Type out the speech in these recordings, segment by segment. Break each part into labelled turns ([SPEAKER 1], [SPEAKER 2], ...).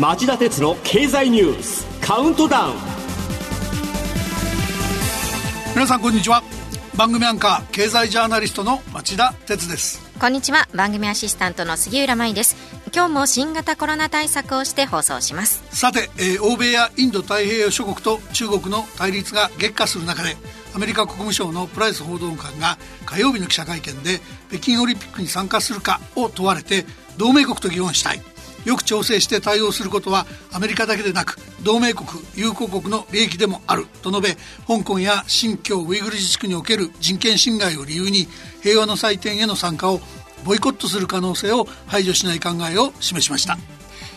[SPEAKER 1] 町田鉄の経済ニュースカウントダウン。
[SPEAKER 2] 皆さんこんにちは。番組アンカー経済ジャーナリストの町田鉄です。
[SPEAKER 3] こんにちは。番組アシスタントの杉浦舞です。今日も新型コロナ対策をして放送します。
[SPEAKER 2] さて、えー、欧米やインド太平洋諸国と中国の対立が激化する中でアメリカ国務省のプライス報道官が火曜日の記者会見で北京オリンピックに参加するかを問われて同盟国と議論したいよく調整して対応することはアメリカだけでなく同盟国友好国の利益でもあると述べ香港や新疆ウイグル自治区における人権侵害を理由に平和の祭典への参加をボイコットする可能性を排除しない考えを示しました。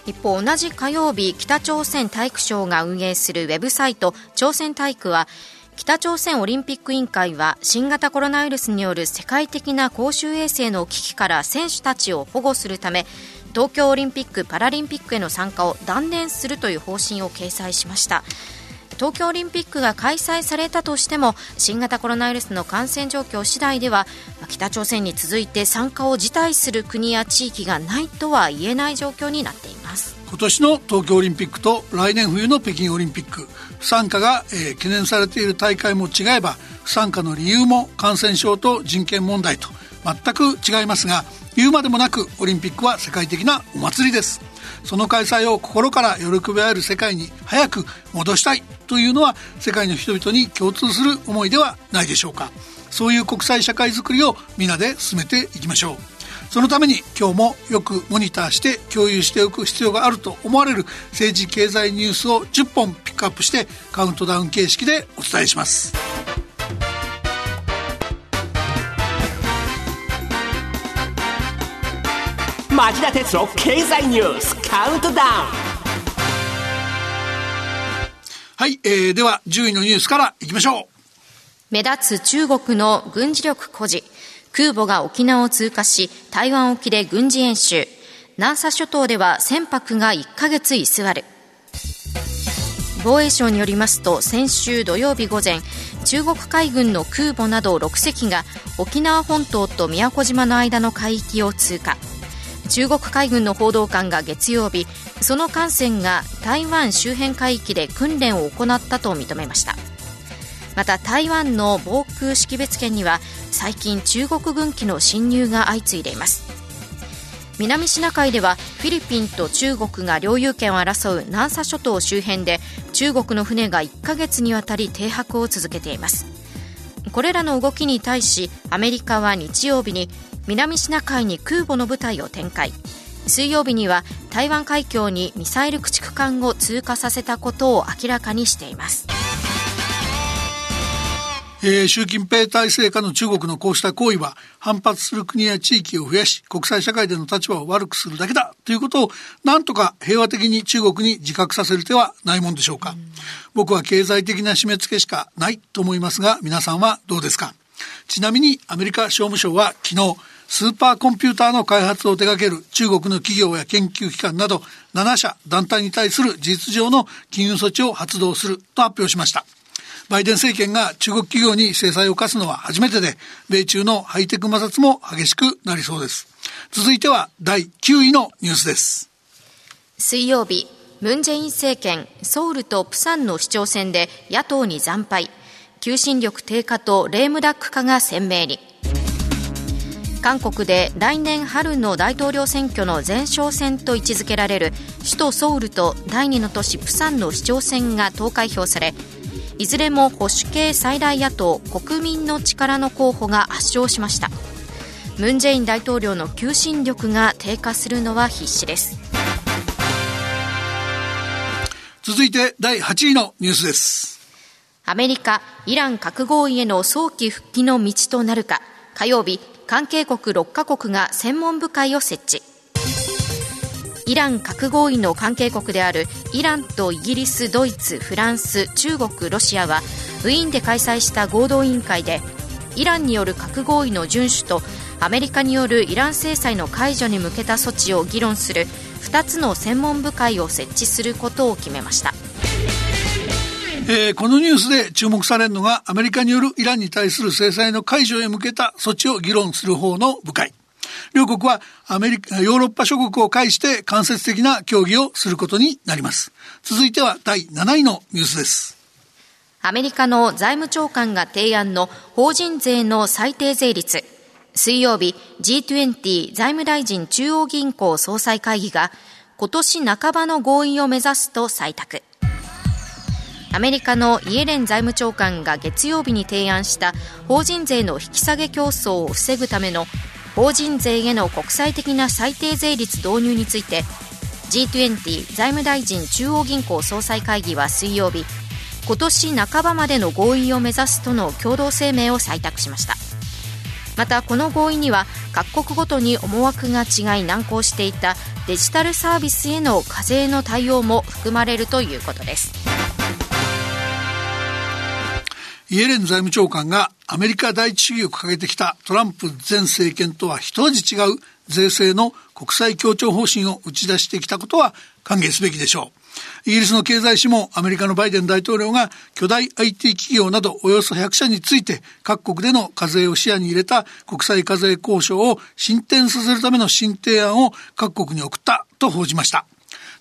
[SPEAKER 3] 一方同じ火曜日北朝鮮体育省が運営するウェブサイト朝鮮体育は北朝鮮オリンピック委員会は新型コロナウイルスによる世界的な公衆衛生の危機から選手たちを保護するため東京オリンピック・パラリンピックへの参加を断念するという方針を掲載しました。東京オリンピックが開催されたとしても新型コロナウイルスの感染状況次第では北朝鮮に続いて参加を辞退する国や地域がないとは言えない状況になっています。
[SPEAKER 2] 今年の東京オリンピックと来年冬の北京オリンピック不参加が、えー、懸念されている大会も違えば不参加の理由も感染症と人権問題と全く違いますが言うまでもなくオリンピックは世界的なお祭りです。その開催を心から喜び合える世界に早く戻したいというのは世界の人々に共通する思いではないでしょうか。そういう国際社会づくりを皆で進めていきましょう。そのために今日もよくモニターして共有しておく必要があると思われる政治経済ニュースを10本ピックアップしてカウントダウン形式でお伝えします。
[SPEAKER 1] 町田鉄の経済ニュースカウントダウン。
[SPEAKER 2] はい、えー、では10位のニュースからいきましょう。
[SPEAKER 3] 目立つ中国の軍事力誇示。空母が沖縄を通過し台湾沖で軍事演習。南沙諸島では船舶が1ヶ月居座る。防衛省によりますと先週土曜日午前中国海軍の空母など6隻が沖縄本島と宮古島の間の海域を通過中国海軍の報道官が月曜日その艦船が台湾周辺海域で訓練を行ったと認めました。また台湾の防空識別圏には最近中国軍機の侵入が相次いでいます。南シナ海ではフィリピンと中国が領有権を争う南沙諸島周辺で中国の船が1ヶ月にわたり停泊を続けています。これらの動きに対しアメリカは日曜日に南シナ海に空母の部隊を展開。水曜日には台湾海峡にミサイル駆逐艦を通過させたことを明らかにしています。
[SPEAKER 2] えー、習近平体制下の中国のこうした行為は反発する国や地域を増やし国際社会での立場を悪くするだけだということをなんとか平和的に中国に自覚させる手はないもんでしょうか、うん、僕は経済的な締め付けしかないと思いますが皆さんはどうですか。ちなみにアメリカ商務省は昨日スーパーコンピューターの開発を手掛ける中国の企業や研究機関など7社団体に対する事実上の金融措置を発動すると発表しました。バイデン政権が中国企業に制裁を課すのは初めてで、米中のハイテク摩擦も激しくなりそうです。続いては第9位のニュースです。
[SPEAKER 3] 水曜日、ムン・ジェイン政権、ソウルとプサンの市長選で野党に惨敗、求心力低下とレームダック化が鮮明に。韓国で来年春の大統領選挙の前哨戦と位置づけられる首都ソウルと第2の都市プサンの市長選が投開票されいずれも保守系最大野党国民の力の候補が圧勝しました。ムン・ジェイン大統領の求心力が低下するのは必至です。
[SPEAKER 2] 続いて第8位のニュースです。
[SPEAKER 3] アメリカイラン核合意への早期復帰の道となるか。火曜日関係国6カ国が専門部会を設置イラン核合意の関係国であるイランとイギリス、ドイツ、フランス、中国、ロシアはウィーンで開催した合同委員会でイランによる核合意の遵守とアメリカによるイラン制裁の解除に向けた措置を議論する2つの専門部会を設置することを決めました。
[SPEAKER 2] えー、このニュースで注目されるのがアメリカによるイランに対する制裁の解除へ向けた措置を議論する方の部会。両国はアメリカ、ヨーロッパ諸国を介して間接的な協議をすることになります。続いては第7位のニュースです。
[SPEAKER 3] アメリカの財務長官が提案の法人税の最低税率。水曜日 G20 財務大臣中央銀行総裁会議が今年半ばの合意を目指すと採択。アメリカのイエレン財務長官が月曜日に提案した法人税の引き下げ競争を防ぐための法人税への国際的な最低税率導入について G20 財務大臣中央銀行総裁会議は水曜日今年半ばまでの合意を目指すとの共同声明を採択しました。またこの合意には各国ごとに思惑が違い難航していたデジタルサービスへの課税の対応も含まれるということです。
[SPEAKER 2] イエレン財務長官がアメリカ第一主義を掲げてきたトランプ前政権とは一味違う税制の国際協調方針を打ち出してきたことは歓迎すべきでしょう。イギリスの経済誌もアメリカのバイデン大統領が巨大 IT 企業などおよそ100社について各国での課税を視野に入れた国際課税交渉を進展させるための新提案を各国に送ったと報じました。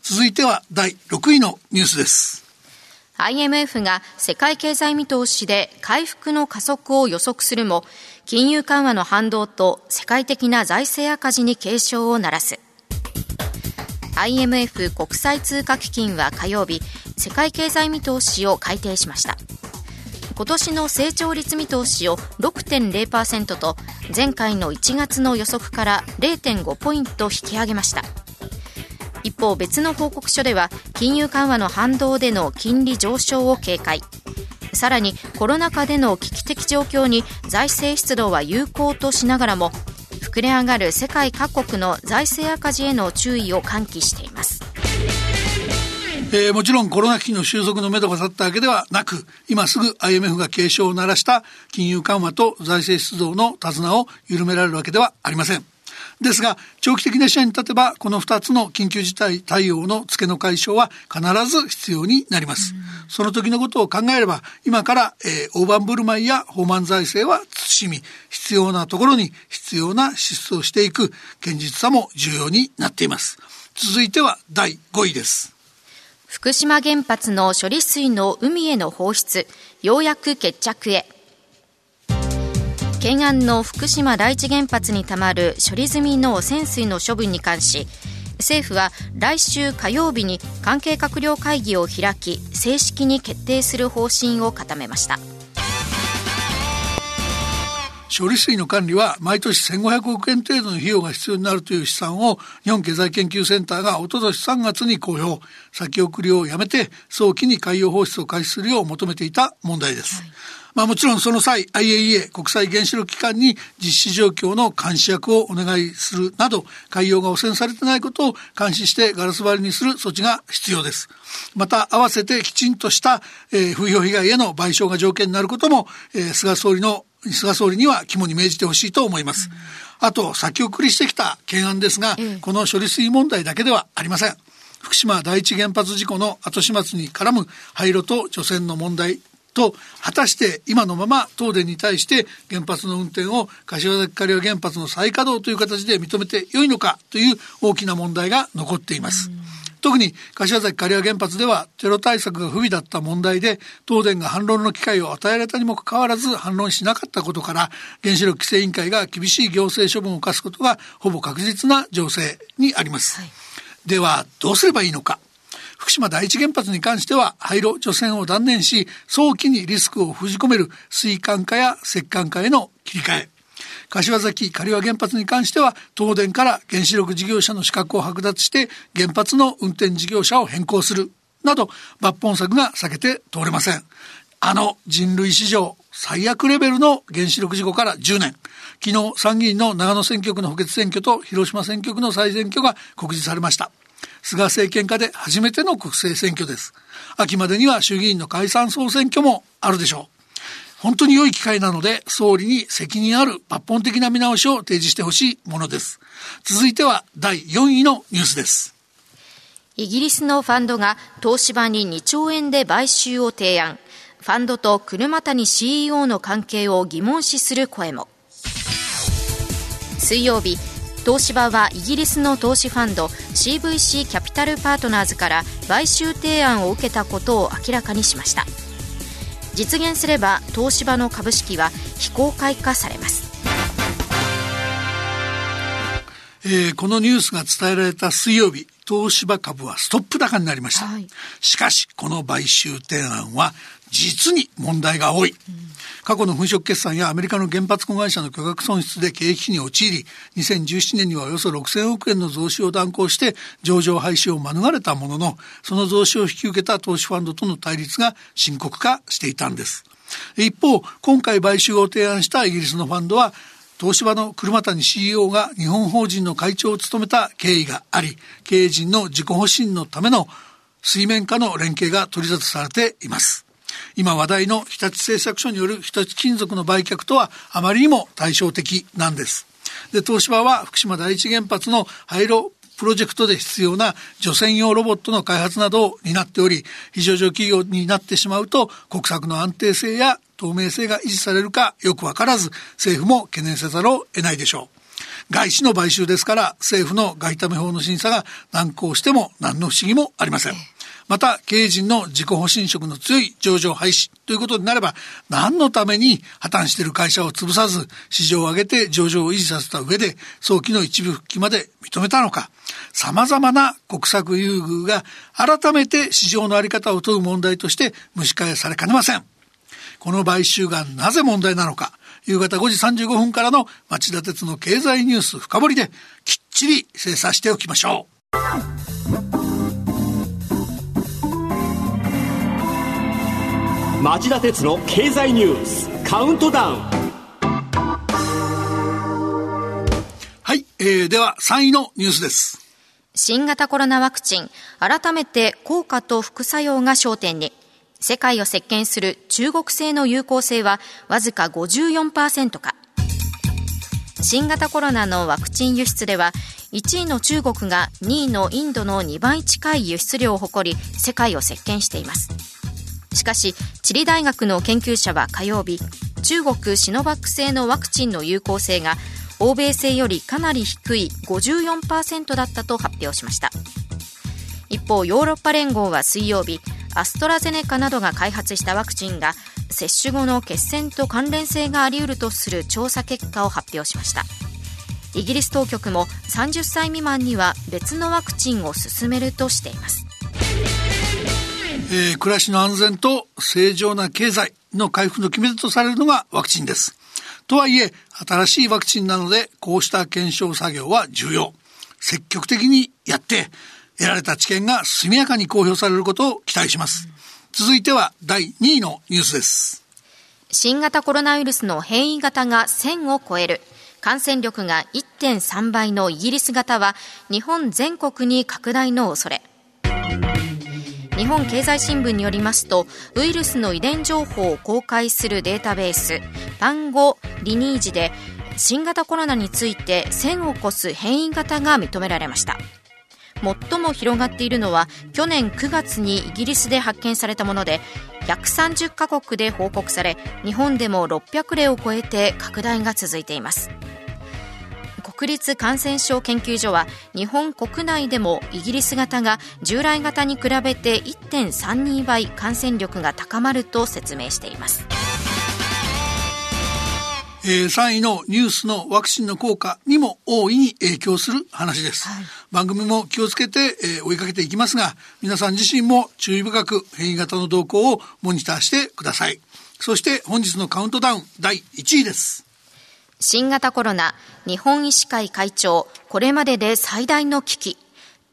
[SPEAKER 2] 続いては第6位のニュースです。
[SPEAKER 3] IMF が世界経済見通しで回復の加速を予測するも、金融緩和の反動と世界的な財政赤字に警鐘を鳴らす。IMF 国際通貨基金は火曜日、世界経済見通しを改定しました。今年の成長率見通しを6.0%と前回の1月の予測から0.5ポイント引き上げました。一方別の報告書では金融緩和の反動での金利上昇を警戒さらにコロナ禍での危機的状況に財政出動は有効としながらも膨れ上がる世界各国の財政赤字への注意を喚起しています。
[SPEAKER 2] えー、もちろんコロナ危機の収束のめどが立ったわけではなく、今すぐ IMF が警鐘を鳴らした金融緩和と財政出動の手綱を緩められるわけではありません。ですが、長期的な視野に立てば、この2つの緊急事態対応の付けの解消は必ず必要になります。その時のことを考えれば、今から、えー、大盤振る舞いや放満財政は慎み、必要なところに必要な支出をしていく現実さも重要になっています。続いては第5位です。
[SPEAKER 3] 福島原発の処理水の海への放出、ようやく決着へ。懸案の福島第一原発にたまる処理済みの汚染水の処分に関し政府は来週火曜日に関係閣僚会議を開き正式に決定する方針を固めました。
[SPEAKER 2] 処理水の管理は毎年1500億円程度の費用が必要になるという試算を日本経済研究センターがおととし3月に公表。先送りをやめて早期に海洋放出を開始するよう求めていた問題です、はいまあもちろんその際 IAEA 国際原子力機関に実施状況の監視役をお願いするなど海洋が汚染されてないことを監視してガラス張りにする措置が必要です。また合わせてきちんとした、えー、風評被害への賠償が条件になることも、えー、菅総理の菅総理には肝に銘じてほしいと思います。あと先送りしてきた懸案ですが、この処理水問題だけではありません。福島第一原発事故の後始末に絡む廃炉と除染の問題と果たして今のまま東電に対して原発の運転を柏崎刈羽原発の再稼働という形で認めてよいのかという大きな問題が残っています。特に柏崎刈羽原発ではテロ対策が不備だった問題で東電が反論の機会を与えられたにもかかわらず反論しなかったことから原子力規制委員会が厳しい行政処分を課すことがほぼ確実な情勢にあります。はい、ではどうすればいいのか福島第一原発に関しては廃炉除染を断念し早期にリスクを封じ込める水管化や石管化への切り替え。柏崎刈羽原発に関しては東電から原子力事業者の資格を剥奪して原発の運転事業者を変更するなど抜本策が避けて通れません。あの人類史上最悪レベルの原子力事故から10年。昨日参議院の長野選挙区の補欠選挙と広島選挙区の再選挙が告示されました。菅政権下で初めての国政選挙です。秋までには衆議院の解散総選挙もあるでしょう。本当に良い機会なので、総理に責任ある抜本的な見直しを提示してほしいものです。続いては第4位のニュースです。
[SPEAKER 3] イギリスのファンドが東芝に2兆円で買収を提案。ファンドと車谷 CEO の関係を疑問視する声も。水曜日、東芝はイギリスの投資ファンド CVC キャピタルパートナーズから買収提案を受けたことを明らかにしました。実現すれば東芝の株式は非公開化されます。
[SPEAKER 2] えー、このニュースが伝えられた水曜日、東芝株はストップ高になりました。はい、しかし、この買収提案は実に問題が多い。過去の粉飾決算やアメリカの原発子会社の巨額損失で経営危機に陥り、2017年にはおよそ6000億円の増資を断行して上場廃止を免れたものの、その増資を引き受けた投資ファンドとの対立が深刻化していたんです。一方、今回買収を提案したイギリスのファンドは、東芝の車谷 CEO が日本法人の会長を務めた経緯があり、経営陣の自己保身のための水面下の連携が取り沙汰されています。今話題の日立製作所による日立金属の売却とはあまりにも対照的なんです。で、東芝は福島第一原発の廃炉プロジェクトで必要な除染用ロボットの開発などを担っており、非常上企業になってしまうと国策の安定性や透明性が維持されるかよくわからず、政府も懸念せざるを得ないでしょう。外資の買収ですから政府の外為法の審査が難航しても何の不思議もありません。また経営陣の自己保身色の強い上場廃止ということになれば何のために破綻している会社を潰さず市場を上げて上場を維持させた上で早期の一部復帰まで認めたのか様々な国策優遇が改めて市場の在り方を問う問題として蒸し返されかねません。この買収がなぜ問題なのか、夕方5時35分からの町田鉄の経済ニュース深掘りできっちり精査しておきましょ
[SPEAKER 1] う。町田鉄の経済ニュースカウントダウン。
[SPEAKER 2] はい、えー、では3位のニュースです。
[SPEAKER 3] 新型コロナワクチン改めて効果と副作用が焦点に。世界を席巻する中国製の有効性はわずか54%か。新型コロナのワクチン輸出では1位の中国が2位のインドの2倍近い輸出量を誇り世界を席巻していますしかしチリ大学の研究者は火曜日中国シノバック製のワクチンの有効性が欧米製よりかなり低い54%だったと発表しました。一方ヨーロッパ連合は水曜日アストラゼネカなどが開発したワクチンが接種後の血栓と関連性があり得るとする調査結果を発表しました。イギリス当局も30歳未満には別のワクチンを進めるとしています、
[SPEAKER 2] えー、暮らしの安全と正常な経済の回復の決め手とされるのがワクチンですとはいえ新しいワクチンなのでこうした検証作業は重要積極的にやって得られた知見が速やかに公表されることを期待します。続いては第2位のニュースです。
[SPEAKER 3] 新型コロナウイルスの変異型が1000を超える。感染力が1.3倍のイギリス型は日本全国に拡大の恐れ。日本経済新聞によりますとウイルスの遺伝情報を公開するデータベース。パンゴリニージで新型コロナについて1000を超す変異型が認められました。最も広がっているのは去年9月にイギリスで発見されたもので130カ国で報告され日本でも600例を超えて拡大が続いています。国立感染症研究所は日本国内でもイギリス型が従来型に比べて1.32倍感染力が高まると説明しています
[SPEAKER 2] えー、3位のニュースのワクチンの効果にも大いに影響する話です。はい、番組も気をつけて、えー、追いかけていきますが、皆さん自身も注意深く変異型の動向をモニターしてください。そして本日のカウントダウン第1位です。
[SPEAKER 3] 新型コロナ、日本医師会会長、これまでで最大の危機。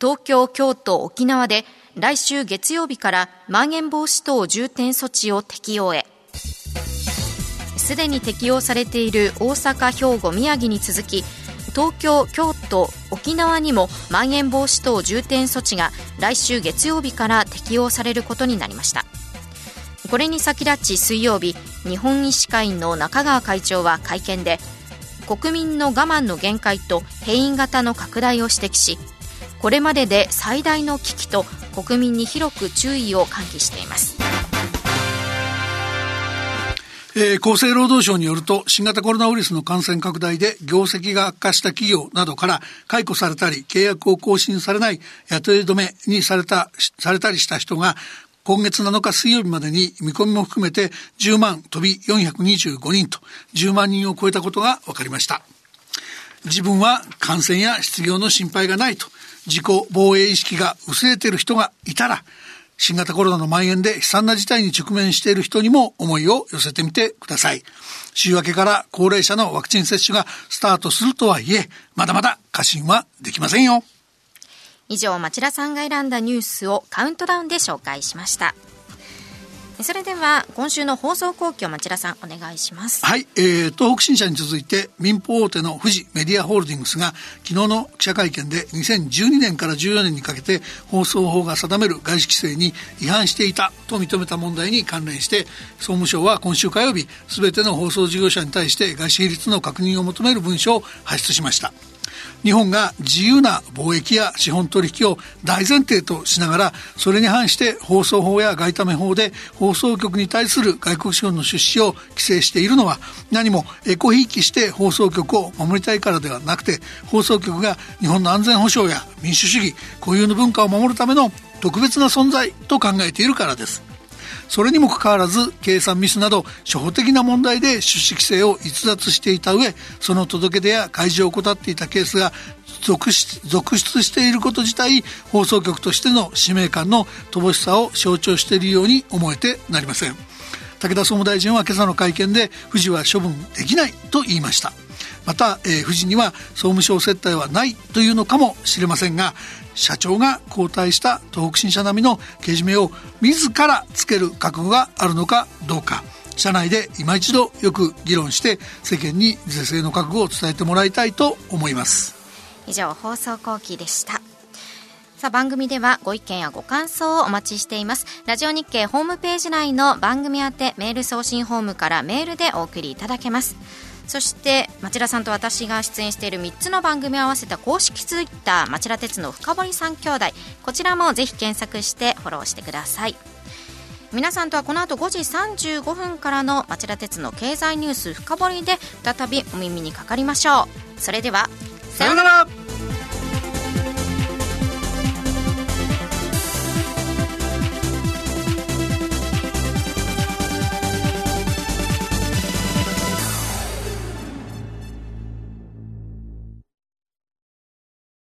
[SPEAKER 3] 東京、京都、沖縄で来週月曜日からまん延防止等重点措置を適用へ。すでに適用されている大阪、兵庫、宮城に続き東京、京都、沖縄にもまん延防止等重点措置が来週月曜日から適用されることになりましたこれに先立ち水曜日日本医師会の中川会長は会見で国民の我慢の限界と変異型の拡大を指摘しこれまでで最大の危機と国民に広く注意を喚起しています。
[SPEAKER 2] えー、厚生労働省によると新型コロナウイルスの感染拡大で業績が悪化した企業などから解雇されたり契約を更新されない雇い止めにされたされたりした人が今月7日水曜日までに見込みも含めて10万飛び425人と10万人を超えたことが分かりました。自分は感染や失業の心配がないと自己防衛意識が薄れている人がいたら新型コロナの蔓延で悲惨な事態に直面している人にも思いを寄せてみてください。週明けから高齢者のワクチン接種がスタートするとはいえ、まだまだ過信はできませんよ。
[SPEAKER 3] 以上、町田さんが選んだニュースをカウントダウンで紹介しました。それでは今週の放送後期を町田さんお願いします
[SPEAKER 2] はい、えー、東北新社に続いて民放大手の富士メディアホールディングスが昨日の記者会見で2012年から14年にかけて放送法が定める外資規制に違反していたと認めた問題に関連して総務省は今週火曜日全ての放送事業者に対して外資比率の確認を求める文書を発出しました日本が自由な貿易や資本取引を大前提としながらそれに反して放送法や外為法で放送局に対する外国資本の出資を規制しているのは何もエコひいきして放送局を守りたいからではなくて放送局が日本の安全保障や民主主義固有の文化を守るための特別な存在と考えているからです。それにもかかわらず計算ミスなど初歩的な問題で出資規制を逸脱していた上その届け出や開示を怠っていたケースが続出していること自体放送局としての使命感の乏しさを象徴しているように思えてなりません武田総務大臣は今朝の会見で富士は処分できないと言いました。また、えー、富士には総務省接待はないというのかもしれませんが社長が交代した東北新社並みのけじめを自らつける覚悟があるのかどうか社内で今一度よく議論して世間に是正の覚悟を伝えてもらいたいと思います。
[SPEAKER 3] 以上放送後期でした。さあ番組ではご意見やご感想をお待ちしています。ラジオ日経ホームページ内の番組宛てメール送信ホームからメールでお送りいただけます。そして町田さんと私が出演している3つの番組を合わせた公式ツイッター町田鉄の深堀三兄弟。こちらもぜひ検索してフォローしてください。皆さんとはこの後5時35分からの町田鉄の経済ニュース深掘りで再びお耳にかかりましょう。それでは
[SPEAKER 2] さようなら。